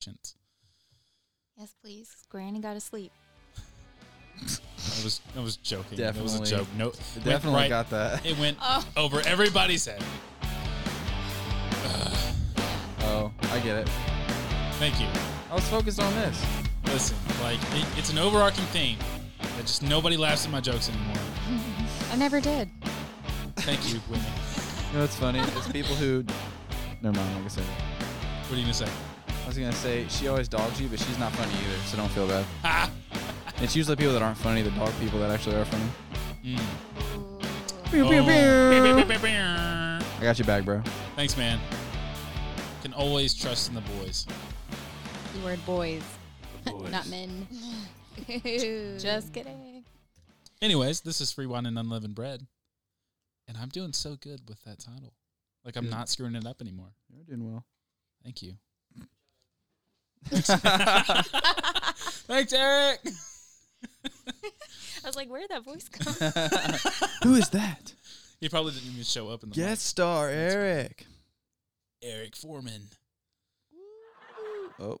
patience. Yes, please. Granny got to sleep. I was I was joking. It was a joke. No, It definitely right- got that. It went Oh. over everybody's head. Oh, I get it. Thank you. I was focused on this. Listen, like it, it's an overarching theme that just nobody laughs at my jokes anymore. I never did. Thank you, Whitney. You know what's funny? It's people who. Never mind. Like I'm not gonna say that. What are you gonna say? I was gonna say she always dogs you, but she's not funny either, so don't feel bad. It's usually people that aren't funny that dog people that actually are funny. Mm. Pew, pew, pew. I got your back, bro. Thanks, man. Can always trust in the boys. Keyword boys, not men. Just kidding. Anyways, this is Free Wine and Unleavened Bread. And I'm doing so good with that title. Like I'm Good. not screwing it up anymore. You're doing well. Thank you. Thanks, Eric. I was like, where did that voice come? from? Who is that? He probably didn't even show up in the Guest star Eric. mic. Eric Forman. Oh.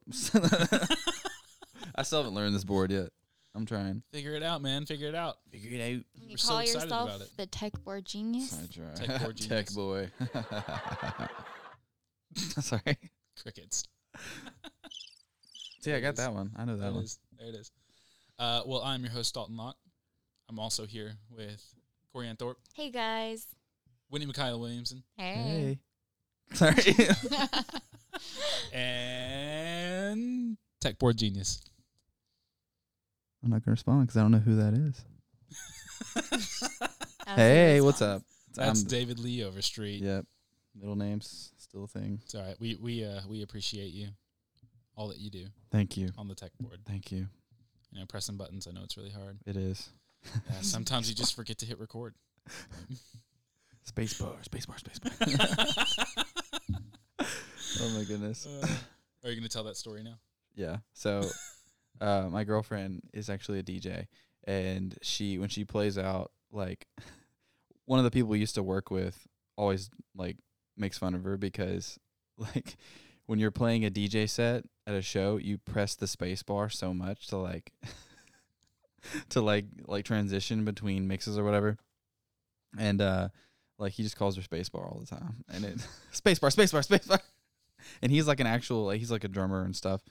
I still haven't learned this board yet. I'm trying. Figure it out, man. Figure it out. Figure it out. You We're so call excited yourself about it. the tech board genius? I try. Tech board Tech genius. boy. Sorry. Crickets. See, I got that one. I know that There one. is. There it is. Uh, well, I'm your host, Dalton Locke. I'm also here with Corey Ann Thorpe, Hey guys. Whitney Michelle Williamson, Hey. Hey. Sorry. and Tech Board Genius. I'm not gonna respond because I don't know who that is. Hey, what's up? That's I'm- David Lee Overstreet. Yep. Middle names still a thing. It's all right. We we uh we appreciate you, all that you do Thank you. on the tech board. Thank you. You know, pressing buttons. I know it's really hard. It is. Yeah, sometimes you just forget to hit record. Space bar, space bar, space bar. oh my goodness. Uh, are you gonna tell that story now? Yeah. So, uh, my girlfriend is actually a DJ, and she when she plays out, like, one of the people we used to work with always like makes fun of her because, like, when you're playing a DJ set at a show, you press the space bar so much to like, to like like transition between mixes or whatever, and uh, like he just calls her space bar all the time, and it space bar, space bar, space bar. And he's like an actual, like, he's like a drummer and stuff.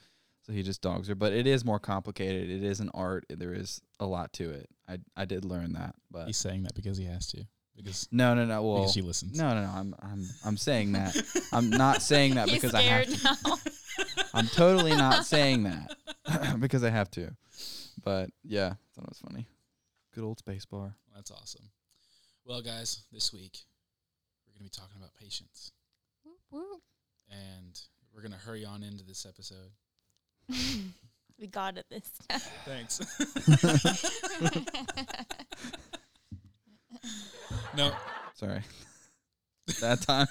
So he just dogs her, but it is more complicated. It is an art. There is a lot to it. I I did learn that, but He's saying that because he has to. Because no, no, no. Well, because she listens. no, no, no. I'm I'm I'm saying that. I'm not saying that He's because I have to. now. I'm totally not saying that because I have to. But yeah, I thought it was funny. Good old space bar. That's awesome. Well, guys, this week we're gonna be talking about patience, Whoop, whoop. and we're gonna hurry on into this episode. we got it this time. Thanks. No, Sorry. that time.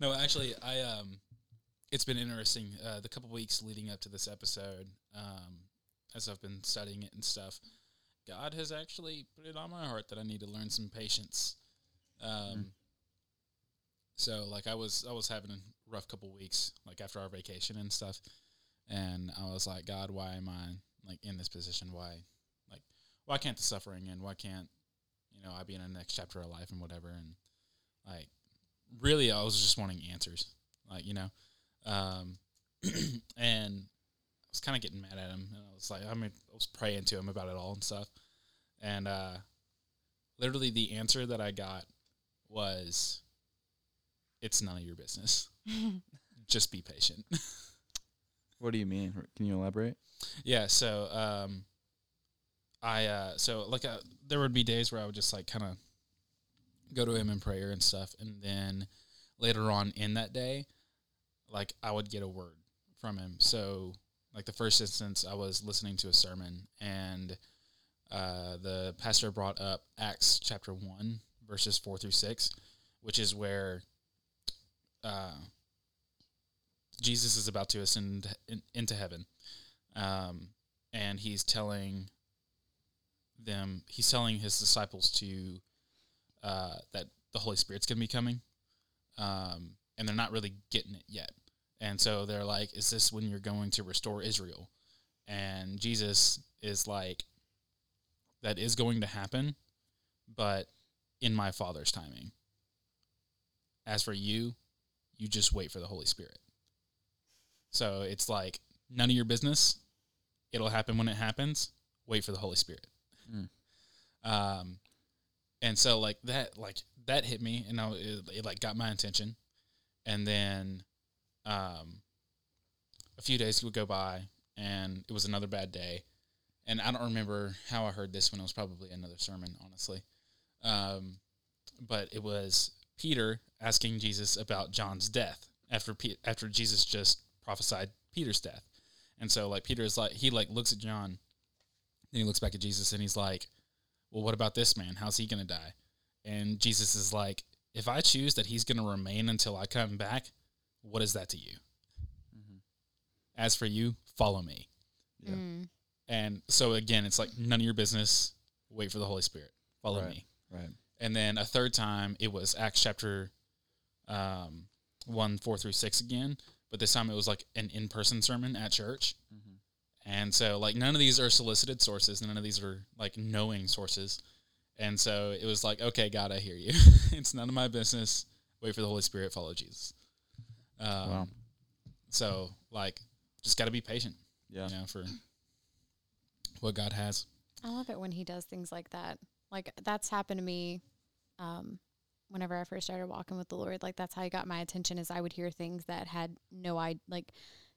no. Actually, I um, it's been interesting. Uh, the couple weeks leading up to this episode, um, as I've been studying it and stuff, God has actually put it on my heart that I need to learn some patience. Um, Mm. so like I was I was having a rough couple weeks, like after our vacation and stuff, and I was like, God, why am I like in this position? Why, why can't the suffering end? Why can't you know I be in the next chapter of life and whatever? And like, really, I was just wanting answers, like you know, um, and I was kind of getting mad at him, and I was like, I mean, I was praying to him about it all and stuff, and uh, literally the answer that I got was, "It's none of your business. Just be patient." what do you mean? Can you elaborate? Yeah, so um I uh so like uh, there would be days where I would just like kind of go to him in prayer and stuff and then later on in that day like I would get a word from him. So like the first instance I was listening to a sermon and uh the pastor brought up Acts chapter 1 verses 4 through 6 which is where uh Jesus is about to ascend in, into heaven um, and he's telling them he's telling his disciples to uh, that the Holy Spirit's gonna be coming, um, and they're not really getting it yet. And so they're like, Is this when you're going to restore Israel? And Jesus is like, That is going to happen, but in my Father's timing. As for you, you just wait for the Holy Spirit. So it's like, none of your business. It'll happen when it happens. Wait for the Holy Spirit. Mm. Um, and so like that, like that hit me, and I, it, it like got my attention. And then, um, a few days would go by, and it was another bad day. And I don't remember how I heard this one. It was probably another sermon, honestly. Um, but it was Peter asking Jesus about John's death after after Jesus just prophesied Peter's death. And so like Peter is like he like looks at John, then he looks back at Jesus and he's like, "Well, what about this man? How's he going to die?" And Jesus is like, "If I choose that he's going to remain until I come back, what is that to you? Mhm. As for you, follow me." Yeah. Mm. And so again, it's like none of your business. Wait for the Holy Spirit. Follow Right. me. Right. And then a third time, it was Acts chapter um, 1, 4 through 6 again. But this time it was like an in person sermon at church. Mhm. And so, like, none of these are solicited sources. None of these are like knowing sources. And so it was like, okay, God, I hear you. it's none of my business. Wait for the Holy Spirit, follow Jesus. Um, Wow. So, like, just got to be patient, Yeah. you know, for what God has. I love it when he does things like that. Like that's happened to me um whenever I first started walking with the Lord. Like that's how he got my attention is I would hear things that had no I like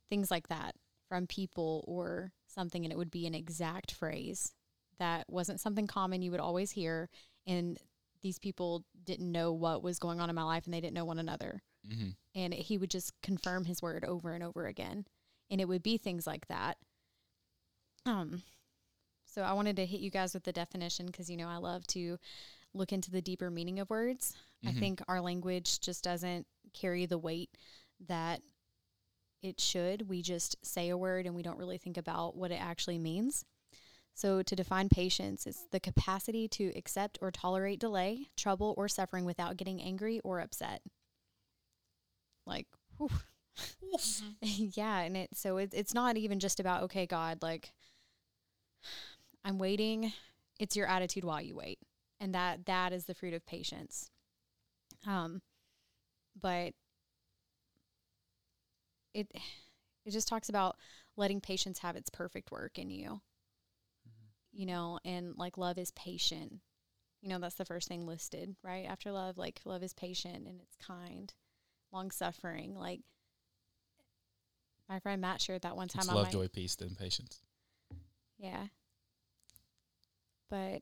things like that from people or something and it would be an exact phrase. That wasn't something common you would always hear and these people didn't know what was going on in my life and they didn't know one another. Mm-hmm. and he would just confirm his word over and over again. And it would be things like that. Um so i wanted to hit you guys with the definition because you know i love to look into the deeper meaning of words. I Mhm. think our language just doesn't carry the weight that it should. We just say a word and we don't really think about what it actually means. So to define patience it's the capacity to accept or tolerate delay trouble or suffering without getting angry or upset. Like yeah and it so it, it's not even just about okay god like i'm waiting. It's your attitude while you wait. And that that is the fruit of patience. Um but it it just talks about letting patience have its perfect work in you mm-hmm. you know and like love is patient you know that's the first thing listed right after love like love is patient and it's kind long suffering like my friend matt shared that one time It's on love, my, joy, peace, then patience. yeah. But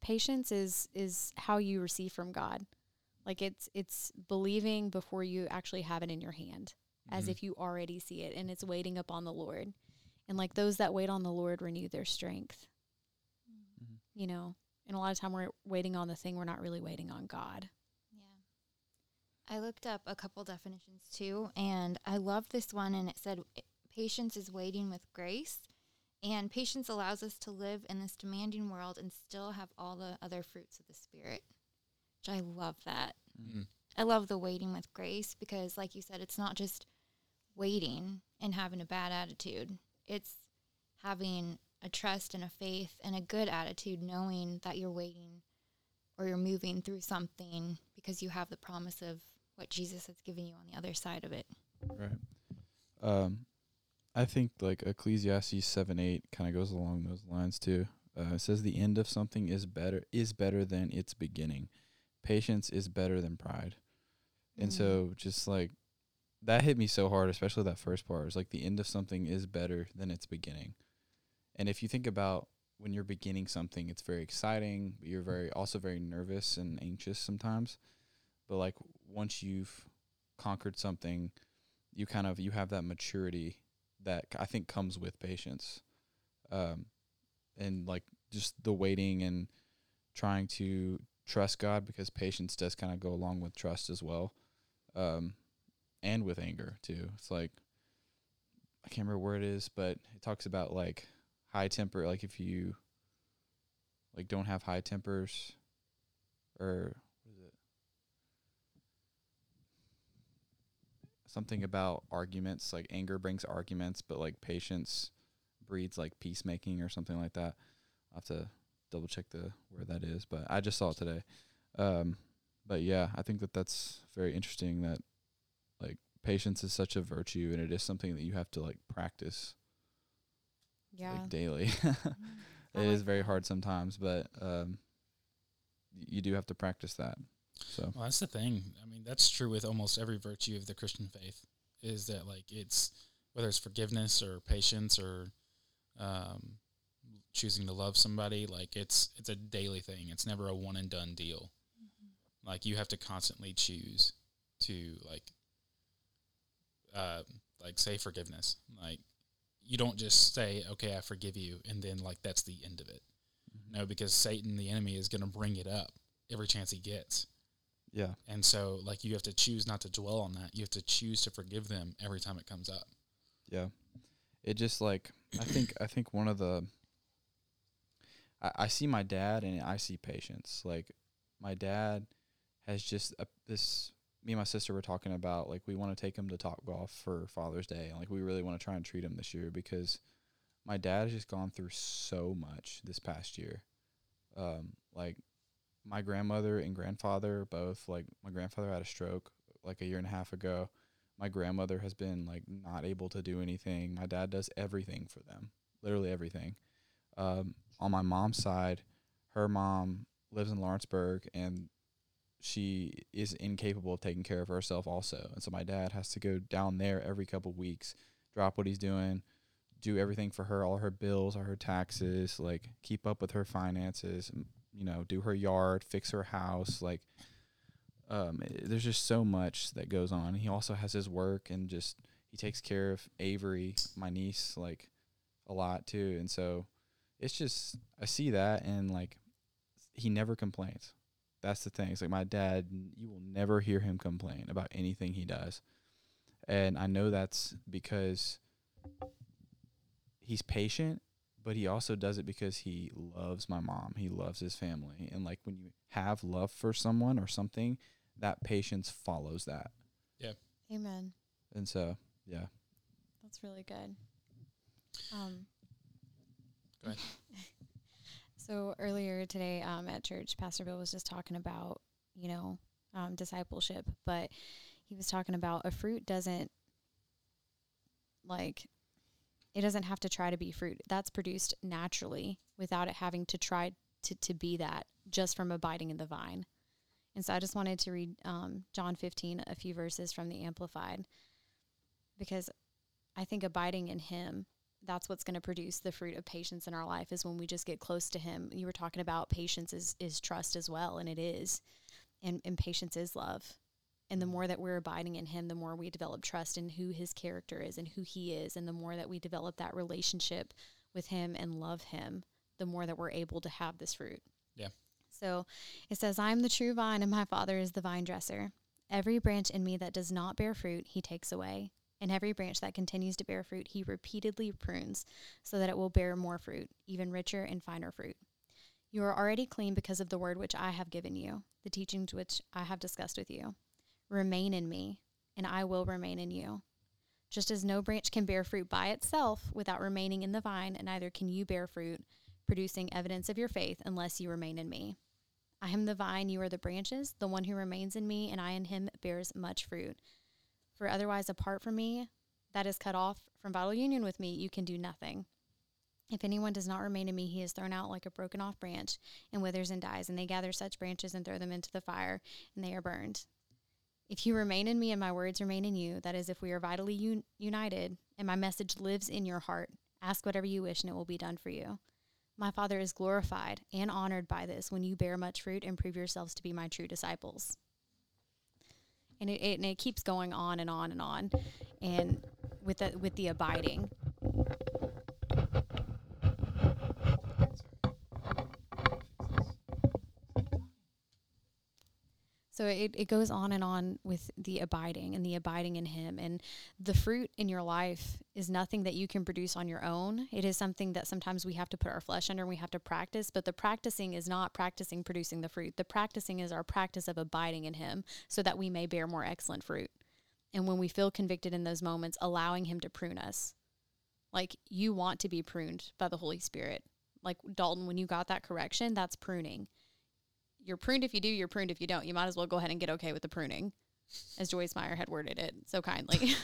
patience is is how you receive from God. Like it's it's believing before you actually have it in your hand, as Mhm. if you already see it and it's waiting upon the Lord. And like those that wait on the Lord renew their strength. Mhm. You know, and a lot of time we're waiting on the thing we're not really waiting on God. Yeah. I looked up a couple definitions too, and I love this one. And it said, Patience is waiting with grace, and patience allows us to live in this demanding world and still have all the other fruits of the Spirit. Which I love that. Mhm. I love the waiting with grace because, like you said, it's not just waiting and having a bad attitude, it's having a trust and a faith and a good attitude, knowing that you're waiting or you're moving through something because you have the promise of what Jesus has given you on the other side of it. Right. Um, I think like Ecclesiastes seven eight kind of goes along those lines too. Uh, it says the end of something is better is better than its beginning. Patience is better than pride. And Mm. so just like that hit me so hard, especially that first part. It's like the end of something is better than its beginning. And if you think about when you're beginning something, it's very exciting, but you're very also very nervous and anxious sometimes. But like once you've conquered something, you kind of you have that maturity that I think comes with patience. Um and like just the waiting and trying to trust God because patience does kind of go along with trust as well. Um and with anger too. It's like I can't remember where it is, but it talks about like high temper like if you like don't have high tempers or what is it? something about arguments. Like anger brings arguments, but like patience breeds like peacemaking or something like that. I have to double check the where that is, but I just saw it today. Um, but yeah, I think that that's very interesting. That like patience is such a virtue, and it is something that you have to like practice Yeah. like daily. I it is like very that. hard sometimes, but um, y- you do have to practice that. So Well, that's the thing. I mean, that's true with almost every virtue of the Christian faith. Is that like it's whether it's forgiveness or patience or um, choosing to love somebody. Like it's it's a daily thing. It's never a one and done deal. Like you have to constantly choose to like uh, like say forgiveness. Like you don't just say okay, I forgive you, and then like that's the end of it. No, because Satan, the enemy, is going to bring it up every chance he gets. yeah, And so, like, you have to choose not to dwell on that. You have to choose to forgive them every time it comes up. Yeah. It just like I think I think one of the I, I see my dad and I see patience. Like my dad has just a, this me and my sister were talking about like we want to take him to Topgolf for Father's Day and like we really want to try and treat him this year because my dad has just gone through so much this past year. Um like my grandmother and grandfather both like my grandfather had a stroke like a year and a half ago my grandmother has been like not able to do anything. My dad does everything for them, literally everything. Um, on my mom's side, her mom lives in Lawrenceburg and she is incapable of taking care of herself also. And so my dad has to go down there every couple weeks, drop what he's doing, do everything for her, all her bills, all her taxes, like keep up with her finances, you know, do her yard, fix her house, like um, there's just so much that goes on. He also has his work and just he takes care of Avery, my niece, like a lot too. And so it's just I see that and like he never complains. That's the thing. It's like my dad, you will never hear him complain about anything he does. And I know that's because he's patient, but he also does it because he loves my mom. He loves his family. And like when you have love for someone or something, that patience follows that. Yeah. Amen. And so, yeah. That's really good. Um, Go ahead. so earlier today um, at church, Pastor Bill was just talking about, you know, um, discipleship, but he was talking about a fruit doesn't like it doesn't have to try to be fruit. That's produced naturally without it having to try to, to be that just from abiding in the vine. And so I just wanted to read um, John 15, a few verses from the Amplified, because I think abiding in Him, that's what's going to produce the fruit of patience in our life is when we just get close to Him. You were talking about patience is, is trust as well, and it is. And, and patience is love. And the mm-hmm. more that we're abiding in Him, the more we develop trust in who His character is and who He is. And the more that we develop that relationship with Him and love Him, the more that we're able to have this fruit. Yeah. So it says, I am the true vine, and my Father is the vine dresser. Every branch in me that does not bear fruit, He takes away. And every branch that continues to bear fruit, He repeatedly prunes so that it will bear more fruit, even richer and finer fruit. You are already clean because of the word which I have given you, the teachings which I have discussed with you. Remain in me, and I will remain in you. Just as no branch can bear fruit by itself without remaining in the vine, neither can you bear fruit, producing evidence of your faith, unless you remain in me. I am the vine, you are the branches. The one who remains in me, and I in him, bears much fruit. For otherwise, apart from me, that is cut off from vital union with me, you can do nothing. If anyone does not remain in me, he is thrown out like a broken off branch and withers and dies. And they gather such branches and throw them into the fire, and they are burned. If you remain in me and my words remain in you, that is, if we are vitally un- united and my message lives in your heart, ask whatever you wish and it will be done for you. My Father is glorified and honored by this when you bear much fruit and prove yourselves to be my true disciples. And it, it and it keeps going on and on and on, and with with the abiding. So it, it goes on and on with the abiding and the abiding in Him. And the fruit in your life is nothing that you can produce on your own. It is something that sometimes we have to put our flesh under and we have to practice. But the practicing is not practicing producing the fruit. The practicing is our practice of abiding in Him so that we may bear more excellent fruit. And when we feel convicted in those moments, allowing Him to prune us. Like you want to be pruned by the Holy Spirit. Like Dalton, when you got that correction, that's pruning. You're pruned if you do, you're pruned if you don't. You might as well go ahead and get okay with the pruning, as Joyce Meyer had worded it so kindly.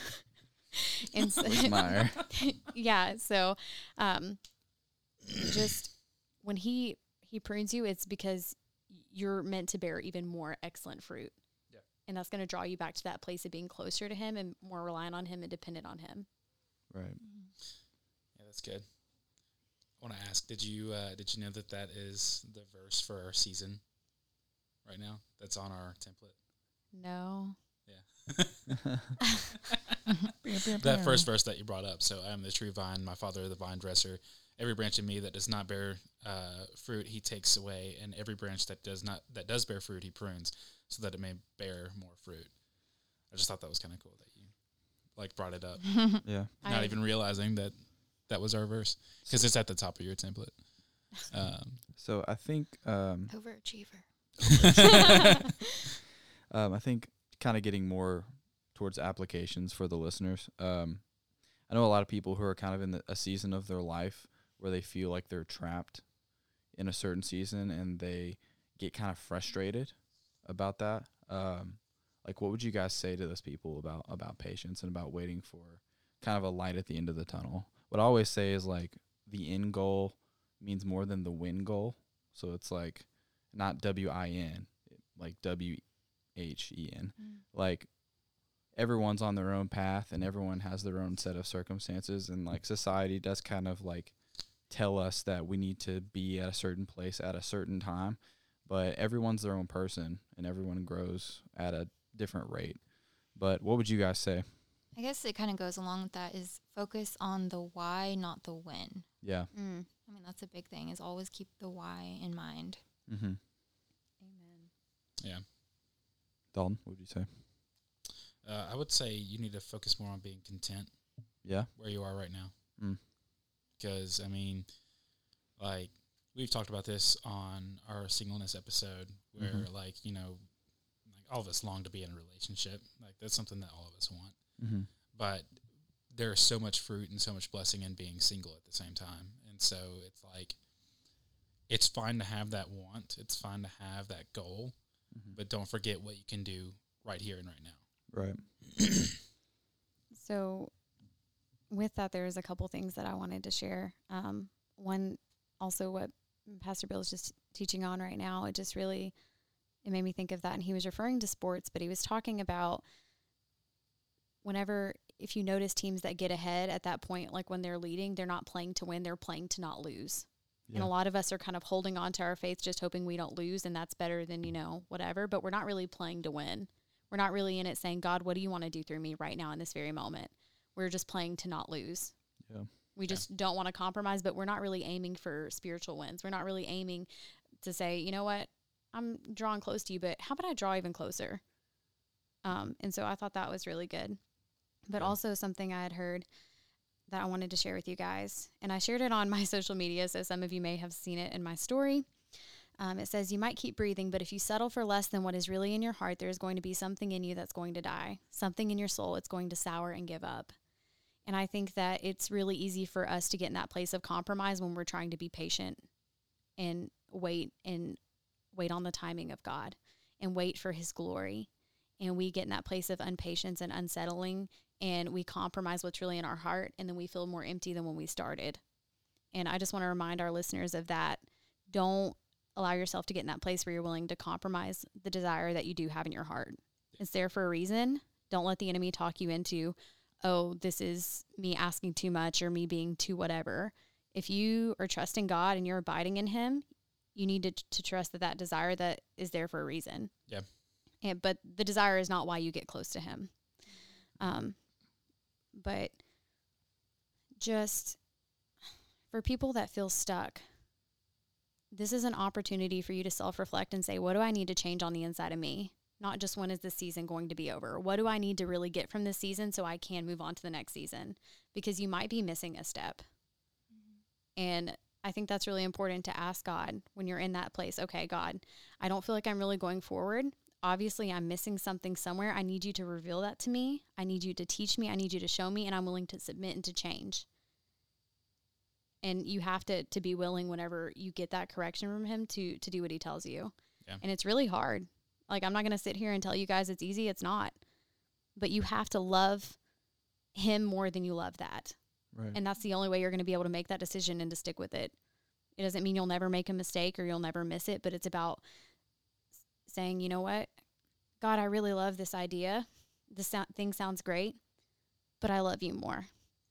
and so, Joyce Meyer. yeah. So, um, just when he he prunes you, it's because you're meant to bear even more excellent fruit. Yeah. And that's going to draw you back to that place of being closer to him and more reliant on him and dependent on him. Right. Yeah, that's good. I want to ask: Did you uh, did you know that that is the verse for our season right now? That's on our template. No. Yeah. that first verse that you brought up. So I am the true vine, my father the vine dresser. Every branch in me that does not bear uh, fruit, he takes away, and every branch that does not that does bear fruit, he prunes, so that it may bear more fruit. I just thought that was kind of cool that you like brought it up, Yeah. not I- even realizing that that was our verse because it's at the top of your template. Um, So I think um, Overachiever. um, I think kind of getting more towards applications for the listeners. Um, I know a lot of people who are kind of in the, a season of their life where they feel like they're trapped in a certain season and they get kind of frustrated about that. Um, like, what would you guys say to those people about about patience and about waiting for kind of a light at the end of the tunnel? What I always say is like the end goal means more than the win goal. So it's like not W I N, like W H E N. Like everyone's on their own path and everyone has their own set of circumstances and like society does kind of like tell us that we need to be at a certain place at a certain time, but everyone's their own person and everyone grows at a different rate. But what would you guys say? I guess it kind of goes along with that is focus on the why, not the when. Yeah. Mm. I mean, that's a big thing is always keep the why in mind. Mm-hmm. Amen. yeah, Dalton, what would you say? uh, I would say you need to focus more on being content Yeah. where you are right now. Mm. Because, I mean, like, we've talked about this on our singleness episode where, Mhm. like, you know, like all of us long to be in a relationship. Like, that's something that all of us want. Mm-hmm. But there's so much fruit and so much blessing in being single at the same time. And so it's like, it's fine to have that want, it's fine to have that goal, Mm-hmm. but don't forget what you can do right here and right now. Right. So, with that, there's a couple things that I wanted to share. Um, one, also what Pastor Bill is just teaching on right now. It just really it made me think of that, and he was referring to sports, but he was talking about whenever if you notice teams that get ahead at that point, like when they're leading, they're not playing to win; they're playing to not lose. And a lot of us are kind of holding on to our faith, just hoping we don't lose, and that's better than, you know, whatever. But we're not really playing to win. We're not really in it saying, God, what do you want to do through me right now in this very moment? We're just playing to not lose. Yeah. We Yeah. just don't want to compromise, but we're not really aiming for spiritual wins. We're not really aiming to say, you know what, I'm drawing close to you, but how about I draw even closer? Um, and so I thought that was really good. But Yeah. also something I had heard that I wanted to share with you guys. And I shared it on my social media, so some of you may have seen it in my story. Um, it says, You might keep breathing, but if you settle for less than what is really in your heart, there's going to be something in you that's going to die, something in your soul, it's going to sour and give up. And I think that it's really easy for us to get in that place of compromise when we're trying to be patient and wait and wait on the timing of God and wait for his glory. And we get in that place of impatience and unsettling and we compromise what's really in our heart and then we feel more empty than when we started. And I just want to remind our listeners of that. Don't allow yourself to get in that place where you're willing to compromise the desire that you do have in your heart. It's there for a reason. Don't let the enemy talk you into, oh, this is me asking too much or me being too whatever. If you are trusting God and you're abiding in Him, you need to, to trust that that desire that is there for a reason. Yeah. And but the desire is not why you get close to Him. Um, but just for people that feel stuck, this is an opportunity for you to self reflect and say, what do I need to change on the inside of me? Not just when is the season going to be over? What do I need to really get from this season so I can move on to the next season? Because you might be missing a step. Mm-hmm. And I think that's really important to ask God when you're in that place. Okay, God, I don't feel like I'm really going forward. Obviously I'm missing something somewhere. I need you to reveal that to me. I need you to teach me. I need you to show me, and I'm willing to submit and to change. And you have to to be willing whenever you get that correction from him to to do what he tells you. Yeah. And it's really hard. Like I'm not going to sit here and tell you guys it's easy. It's not. But you have to love him more than you love that. Right. And that's the only way you're going to be able to make that decision and to stick with it. It doesn't mean you'll never make a mistake or you'll never miss it, but it's about saying, you know what? God, I really love this idea. This sou- thing sounds great, but I love you more.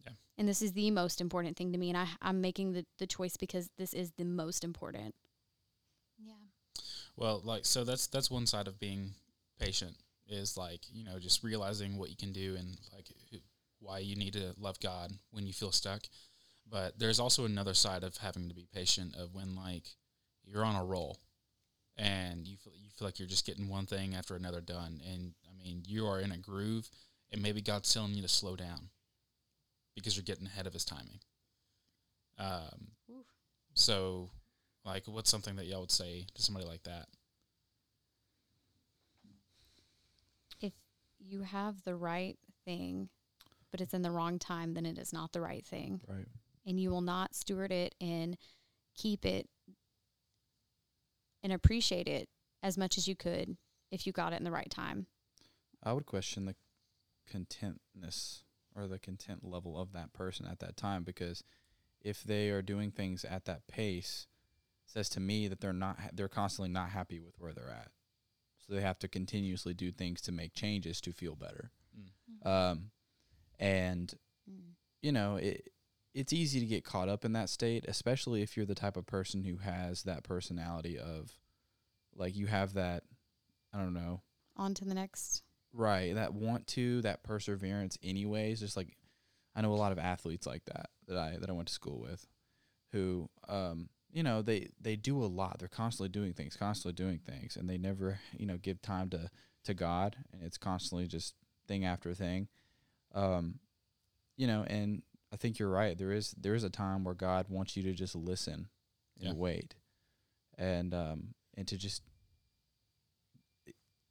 Yeah. And this is the most important thing to me. And I, I'm making the, the choice because this is the most important. Yeah. Well, like so that's that's one side of being patient is like you know just realizing what you can do and like why you need to love God when you feel stuck. But there's also another side of having to be patient of when like you're on a roll and you feel you feel like you're just getting one thing after another done and I mean you are in a groove and maybe God's telling you to slow down because you're getting ahead of his timing. Um Oof. so like what's something that y'all would say to somebody like that? If you have the right thing, but it's in the wrong time, then it is not the right thing. right. and you will not steward it and keep it and appreciate it as much as you could if you got it in the right time. I would question the contentness or the content level of that person at that time because if they are doing things at that pace says to me that they're not ha- they're constantly not happy with where they're at. So they have to continuously do things to make changes to feel better. Mm. Um and you know, it it's easy to get caught up in that state, especially if you're the type of person who has that personality of like you have that I don't know, On to the next. Right, that want to, that perseverance anyways, just like I know a lot of athletes like that that I that I went to school with who um you know, they they do a lot. They're constantly doing things, constantly doing things and they never, you know, give time to to God and it's constantly just thing after thing. Um you know, and I think you're right. There is there is a time where God wants you to just listen and Yeah. wait. And um and to just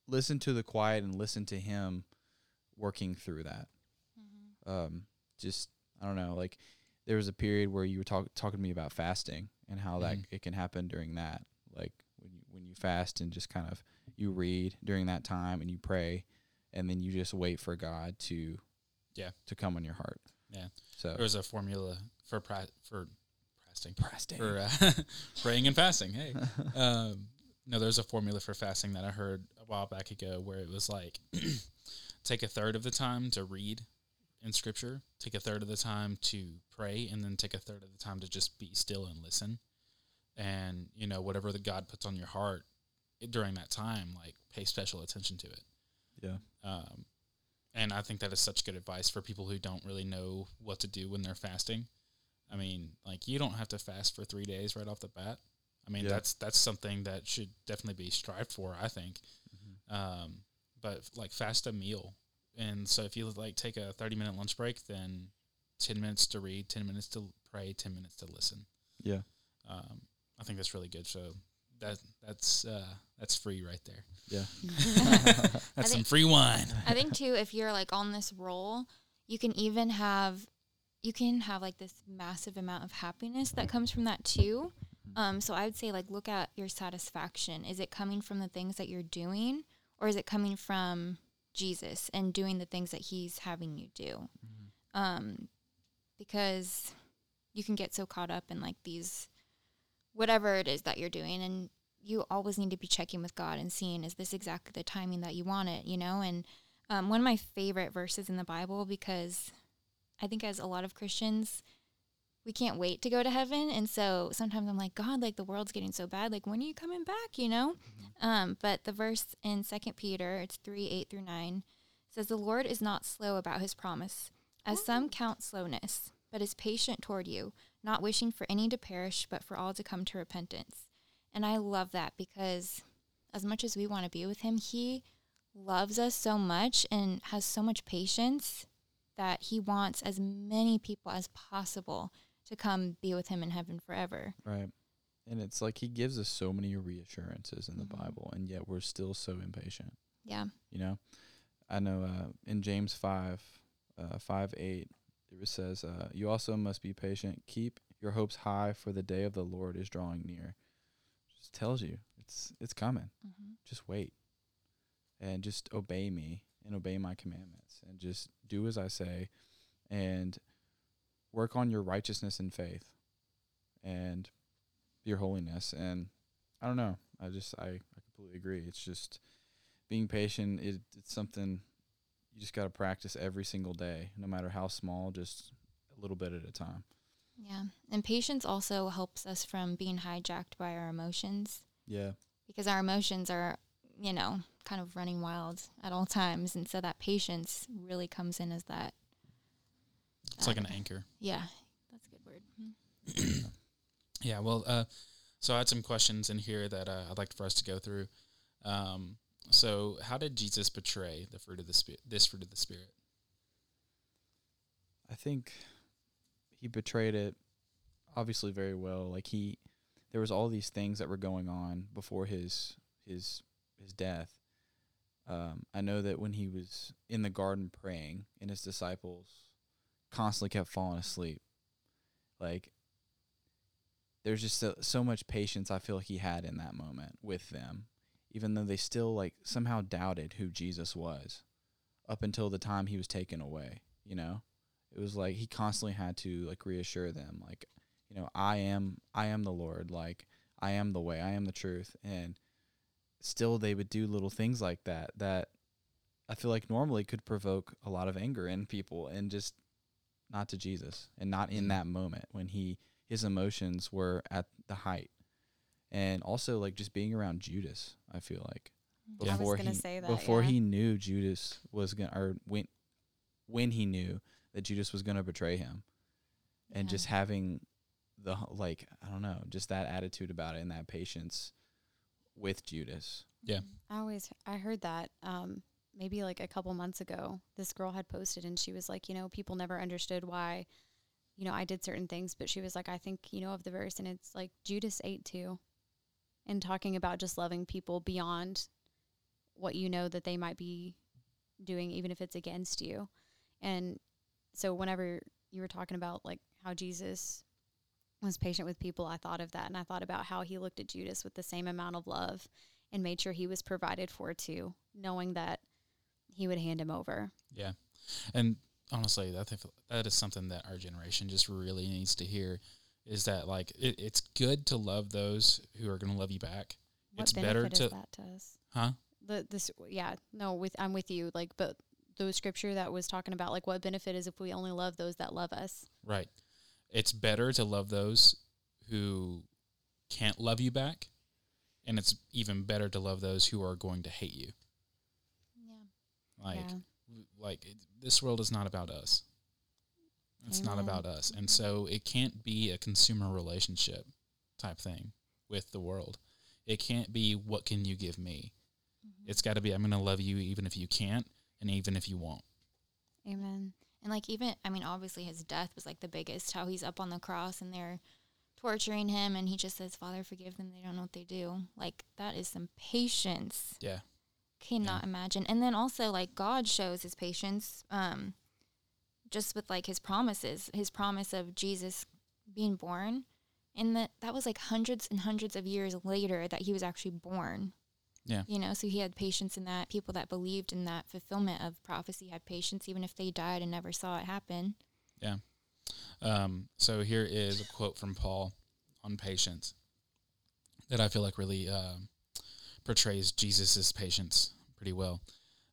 listen to the quiet and listen to him working through that. Mm-hmm. Um, just I don't know, like there was a period where you were talk, talking to me about fasting and how that Mhm. it can happen during that. Like when you, when you fast and just kind of you read during that time and you pray, and then you just wait for God to Yeah. to come on your heart. Yeah. So There was a formula for pra- for fasting fasting. for uh, praying and fasting. Hey, um, no, there's a formula for fasting that I heard a while back ago where it was like take a third of the time to read in scripture, take a third of the time to pray, and then take a third of the time to just be still and listen. And you know whatever the God puts on your heart during that time, like pay special attention to it. yeah. Um, and I think that is such good advice for people who don't really know what to do when they're fasting. I mean, like you don't have to fast for three days right off the bat. I mean, Yeah. that's that's something that should definitely be strived for. I think. Um, but like fast a meal, and so if you like take a thirty minute lunch break, then ten minutes to read, ten minutes to pray, ten minutes to listen. Yeah. Um, I think that's really good. So that that's uh, that's free right there. Yeah. That's some free wine. I think too, if you're like on this roll, you can even have, you can have like this massive amount of happiness that comes from that too. Um, so I would say like look at your satisfaction. Is it coming from the things that you're doing, or is it coming from Jesus and doing the things that He's having you do? Um, because you can get so caught up in like these, whatever it is that you're doing, and you always need to be checking with God and seeing is this exactly the timing that you want it, you know? And um, one of my favorite verses in the Bible because I think as a lot of Christians, we can't wait to go to heaven, and so sometimes I'm like, God, like the world's getting so bad, like when are you coming back, you know? Um, but the verse in Second Peter, it's three eight through nine, says the Lord is not slow about His promise, as some count slowness, but is patient toward you, not wishing for any to perish, but for all to come to repentance. And I love that because as much as we want to be with him, he loves us so much and has so much patience that he wants as many people as possible to come be with him in heaven forever. Right. And it's like he gives us so many reassurances in the mm-hmm. Bible, and yet we're still so impatient. Yeah. You know, I know uh, in James 5, uh, 5 8, David says, uh, You also must be patient. Keep your hopes high, for the day of the Lord is drawing near. Just tells you it's it's coming. Mm-hmm. Just wait, and just obey me and obey my commandments, and just do as I say, and work on your righteousness and faith, and your holiness. And I don't know. I just I, I completely agree. It's just being patient. It, it's something you just got to practice every single day, no matter how small. Just a little bit at a time. Yeah. And patience also helps us from being hijacked by our emotions Yeah. because our emotions are, you know, kind of running wild at all times. And so that patience really comes in as that. It's like an anchor. Yeah. That's a good word. Mhm. Yeah, well, uh, so I had some questions in here that uh, I'd like for us to go through. Um, so, how did Jesus portray the fruit of the spirit? This fruit of the spirit. I think he betrayed it obviously very well. Like he there was all these things that were going on before his his his death. Um, I know that when he was in the garden praying and his disciples constantly kept falling asleep. Like there's just so, so much patience I feel he had in that moment with them, even though they still like somehow doubted who Jesus was up until the time he was taken away, you know? it was like he constantly had to like reassure them like you know i am i am the lord like i am the way i am the truth and still they would do little things like that that i feel like normally could provoke a lot of anger in people and just not to jesus and not in mm-hmm. that moment when he his emotions were at the height and also like just being around judas i feel like Yeah. I was before gonna he say that, before yeah. he knew Judas was gonna or when when he knew that Judas was gonna betray him, and Yeah. just having the h- like I don't know, just that attitude about it and that patience with Judas. Yeah. I always I heard that um maybe like a couple months ago this girl had posted and she was like, you know, people never understood why you know, I did certain things, but she was like I think, you know, of the verse and it's like Judas ate too. And talking about just loving people beyond what you know that they might be doing even if it's against you. And so whenever you were talking about like how Jesus was patient with people, I thought of that and I thought about how he looked at Judas with the same amount of love and made sure he was provided for too, knowing that he would hand him over. Yeah, and honestly, think that is something that our generation just really needs to hear. Is that like it, it's good to love those who are going to love you back. What it's better is to, that to us? huh? The this yeah, no, with I'm with you. Like but the scripture that was talking about like what benefit is if we only love those that love us. Right. It's better to love those who can't love you back, and it's even better to love those who are going to hate you. Yeah. Like, yeah. like it, this world is not about us. It's not about us, and so it can't be a consumer relationship type thing with the world. It can't be what can you give me. Mm-hmm. It's got to be I'm going to love you even if you can't, and even if you won't. Amen. And like even I mean obviously his death was like the biggest how he's up on the cross and they're torturing him and he just says father forgive them they don't know what they do. Like that is some patience. Yeah. Cannot imagine. And then also like God shows his patience um just with like his promises, his promise of Jesus being born and that that was like hundreds and hundreds of years later that he was actually born. Yeah. You know, so he had patience in that. People that believed in that fulfillment of prophecy had patience, even if they died and never saw it happen. Yeah. Um, so here is a quote from Paul on patience that I feel like really um portrays Jesus' patience pretty well.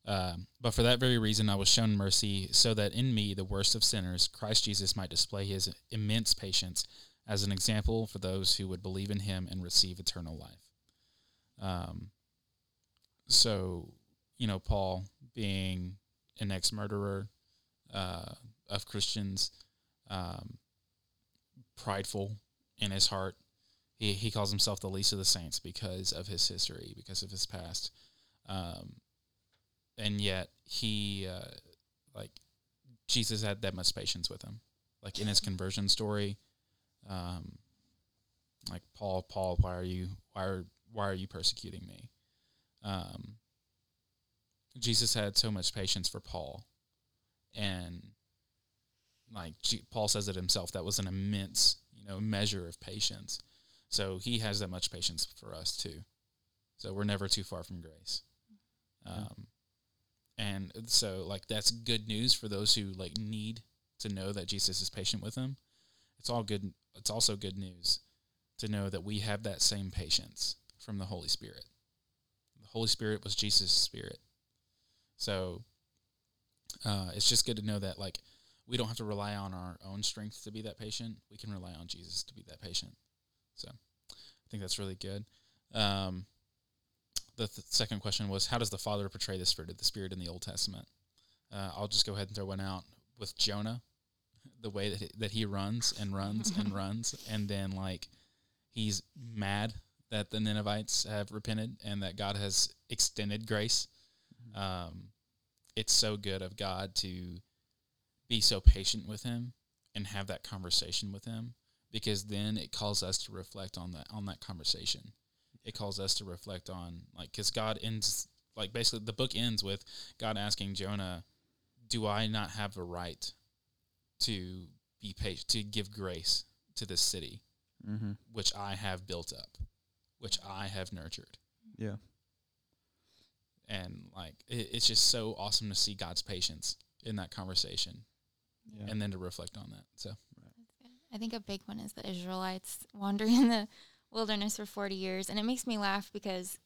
Um, but for that very reason, I was shown mercy, so that in me, the worst of sinners, Christ Jesus might display his immense patience as an example for those who would believe in him and receive eternal life. Um, so, you know, Paul being an ex murderer uh, of Christians, um, prideful in his heart. He, he calls himself the least of the saints because of his history, because of his past. Um, and yet he, uh, like, Jesus had that much patience with him. Like in his conversion story, um, like Paul, Paul, why are you why are why are you persecuting me? Um, Jesus had so much patience for Paul, and like G- Paul says it himself, that was an immense you know measure of patience. So he has that much patience for us too. So we're never too far from grace. Um, and so like that's good news for those who like need to know that Jesus is patient with them. It's all good. It's also good news to know that we have that same patience from the Holy Spirit. The Holy Spirit was Jesus' spirit. So uh, it's just good to know that like we don't have to rely on our own strength to be that patient. We can rely on Jesus to be that patient. So I think that's really good. Um, the th- second question was how does the Father portray the Spirit of the Spirit in the Old Testament? Uh, I'll just go ahead and throw one out with Jonah, the way that he, that he runs and runs and runs, and then like he's mad that the Ninevites have repented and that God has extended grace. Um, it's so good of God to be so patient with him and have that conversation with him because then it calls us to reflect on that on that conversation. It calls us to reflect on like because God ends like basically the book ends with God asking Jonah, "Do I not have a right to be patient to give grace to this city, Mm-hmm. which I have built up, which I have nurtured?" Yeah. And like it, it's just so awesome to see God's patience in that conversation, Yeah. and then to reflect on that. So I think a big one is the Israelites wandering in the wilderness for 40 years. And it makes me laugh because,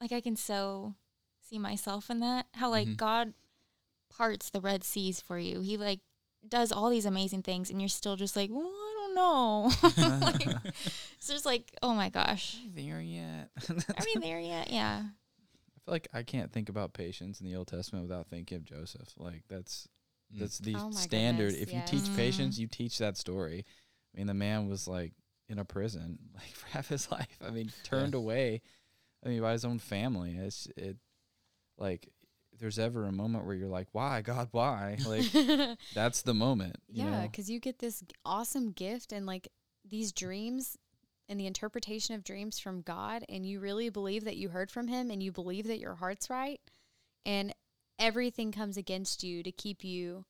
like, I can so see myself in that. How, like, Mhm. God parts the Red Seas for you. He, like, does all these amazing things, and you're still just like, well, I don't know. like, it's just like, oh my gosh. there yet? Are we there yet? Yeah. I feel like I can't think about patience in the Old Testament without thinking of Joseph. Like that's mm. that's the Oh standard. goodness, if you teach patience, you teach that story. I mean, the man was like in a prison like for half his life. I mean, turned away. I mean, by his own family. It's it like there's ever a moment where you're like, "Why, God, why?" Like that's the moment. Yeah, because you get this awesome gift and like these dreams and the interpretation of dreams from God, and you really believe that you heard from Him and you believe that your heart's right, and everything comes against you to keep you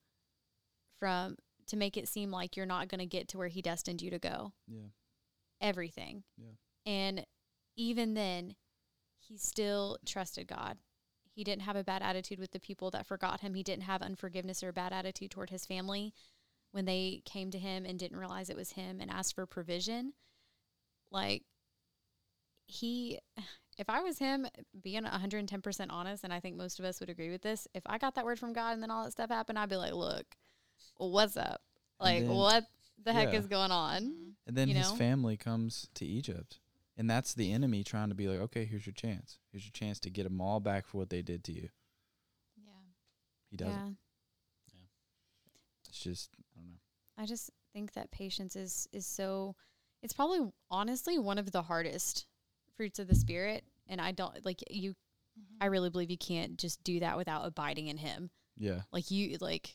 from to make it seem like you're not going to get to where He destined you to go. Yeah. Everything. Yeah. And even then, he still trusted God. He didn't have a bad attitude with the people that forgot him. He didn't have unforgiveness or a bad attitude toward his family when they came to him and didn't realize it was him and asked for provision. Like, he, if I was him, being 110% honest, and I think most of us would agree with this, if I got that word from God and then all that stuff happened, I'd be like, look, what's up? Like, then- what the heck yeah. is going on? And then you his know? family comes to Egypt. And that's the enemy trying to be like, okay, here's your chance. Here's your chance to get them all back for what they did to you. Yeah. He doesn't. Yeah. It's just, I don't know. I just think that patience is is so it's probably honestly one of the hardest fruits of the spirit and I don't like you I mm-hmm. really believe you can't just do that without abiding in him. Yeah. Like you like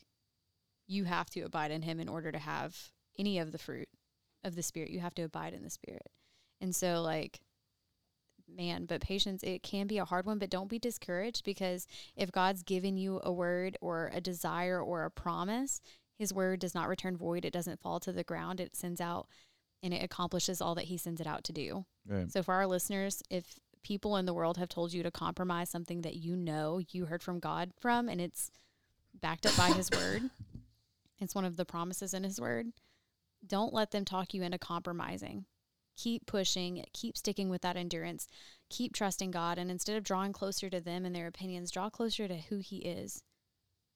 you have to abide in him in order to have any of the fruit of the spirit. You have to abide in the spirit. And so like man, but patience it can be a hard one, but don't be discouraged because if God's given you a word or a desire or a promise, his word does not return void. It doesn't fall to the ground. It sends out and it accomplishes all that he sends it out to do. Right. So for our listeners, if people in the world have told you to compromise something that you know you heard from God from and it's backed up by his word, it's one of the promises in his word. Don't let them talk you into compromising. Keep pushing, keep sticking with that endurance, keep trusting God and instead of drawing closer to them and their opinions, draw closer to who he is.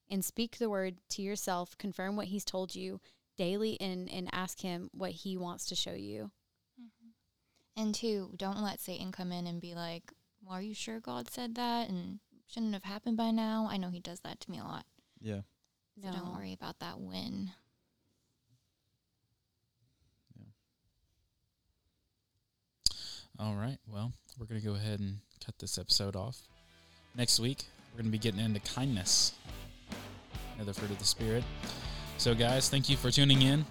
And speak the word to yourself, confirm what he's told you daily and and ask him what he wants to show you. Mm-hmm. And two, don't let Satan come in and be like, well, are you sure God said that? And shouldn't have happened by now. I know he does that to me a lot. Yeah. So don't worry about that win. All right. Well, we're going to go ahead and cut this episode off. Next week, we're going to be getting into kindness, another fruit of the Spirit. So, guys, thank you for tuning in.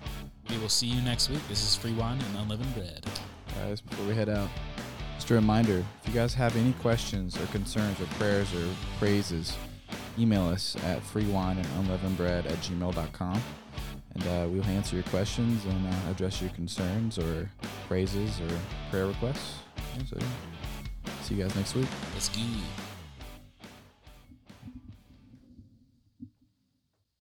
We will see you next week. This is Free Wine and Unleavened Bread. guys, before we head out, just a reminder if you guys have any questions or concerns or prayers or praises, email us at freewine and unleavened at gmail.com. And uh, we'll answer your questions and uh, address your concerns or praises or prayer requests. So, see you guys next week. Let's go.